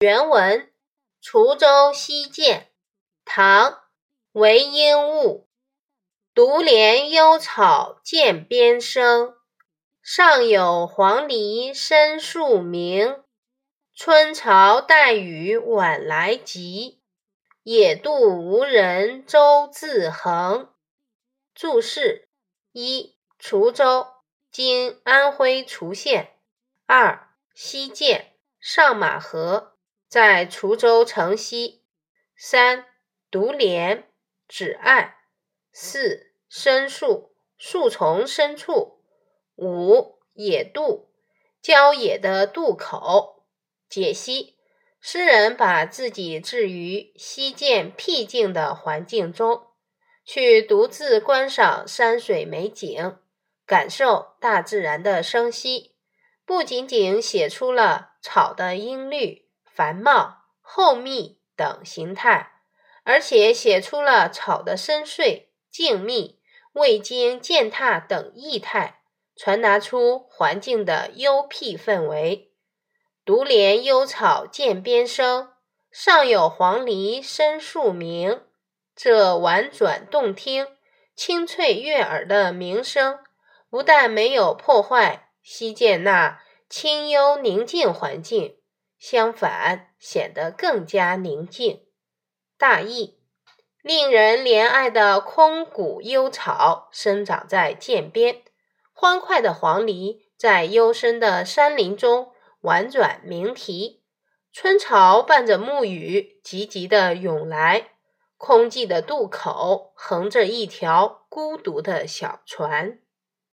原文：滁州西涧，唐·韦应物。独怜幽草涧边生，上有黄鹂深树鸣。春潮带雨晚来急，野渡无人舟自横。注释：一、滁州，今安徽滁县；二、西涧，上马河，在滁州城西；三、独怜，指爱；四、深树，树丛深处；五、野渡，郊野的渡口。解析：诗人把自己置于西涧僻静的环境中。去独自观赏山水美景，感受大自然的生息，不仅仅写出了草的音律、繁茂、厚密等形态，而且写出了草的深邃、静谧、未经践踏等意态，传达出环境的幽僻氛围。独怜幽草涧边生，上有黄鹂深树鸣。这婉转动听、清脆悦耳的鸣声，不但没有破坏西涧那清幽宁静环境，相反，显得更加宁静。大意：令人怜爱的空谷幽草生长在涧边，欢快的黄鹂在幽深的山林中婉转鸣啼，春潮伴着暮雨急急地涌来。空寂的渡口横着一条孤独的小船。